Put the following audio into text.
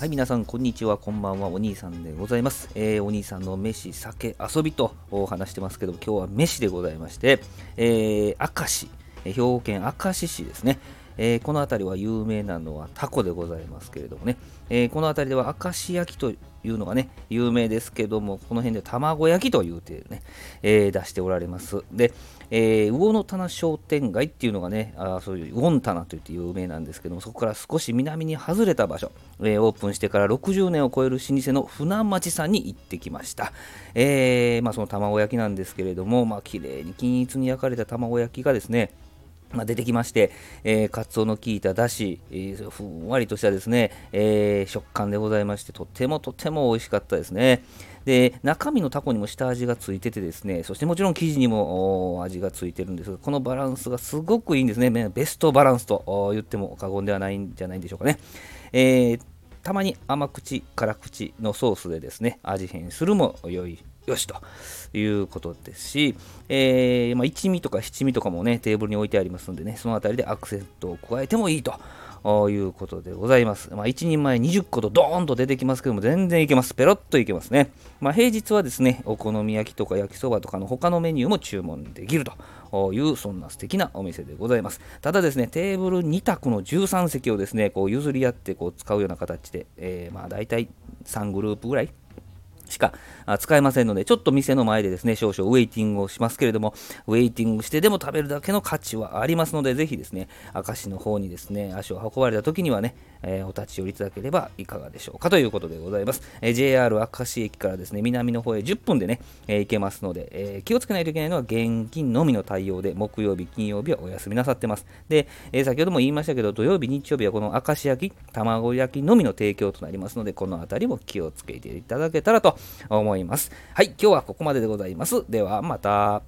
はい、皆さん、こんにちは、こんばんは、お兄さんでございます。えー、お兄さんの飯、酒、遊びと話してますけど、今日は飯でございまして、えー、明石、兵庫県明石市ですね。えー、この辺りは有名なのはタコでございますけれどもね、えー、この辺りでは明石焼きというのがね、有名ですけども、この辺で卵焼きというてね、えー、出しておられます。で、えー、魚の棚商店街っていうのがね、あそういう魚の棚といって有名なんですけども、そこから少し南に外れた場所、えー、オープンしてから60年を超える老舗の船町さんに行ってきました。えー、まあ、その卵焼きなんですけれども、まあ、綺麗に均一に焼かれた卵焼きがですね、まあ、出てきまして、えー、カツオの効いただし、えー、ふんわりとしたですね、えー、食感でございまして、とてもとても美味しかったですね。で、中身のタコにも下味がついててですね、そしてもちろん生地にも味がついてるんですが、このバランスがすごくいいんですね。ベストバランスと言っても過言ではないんじゃないでしょうかね。えー、たまに甘口、辛口のソースでですね、味変するも良いよしということですし、えー、まあ、一味とか七味とかもね、テーブルに置いてありますんでね、その辺りでアクセントを加えてもいいと。いうことでございます。まあ、1人前20個とドーンと出てきますけども、全然いけます。ペロッといけますね。まあ、平日はですね、お好み焼きとか焼きそばとかの他のメニューも注文できるという、そんな素敵なお店でございます。ただですね、テーブル2択の13席をですね、こう譲り合ってこう使うような形で、えー、まあ大体3グループぐらいしか使えませんので、ちょっと店の前でですね、少々ウェイティングをしますけれども、ウェイティングしてでも食べるだけの価値はありますので、ぜひですね、明石の方にですね、足を運ばれた時にはね、えー、お立ち寄りいただければいかがでしょうかということでございます。えー、JR 明石駅からですね、南の方へ10分でね、えー、行けますので、え気をつけないといけないのは現金のみの対応で、木曜日、金曜日はお休みなさってます。で、え先ほども言いましたけど、土曜日、日曜日はこの明石焼き、卵焼きのみの提供となりますので、この辺りも気をつけていただけたらと思います。はい、今日はここまででございます。ではまた。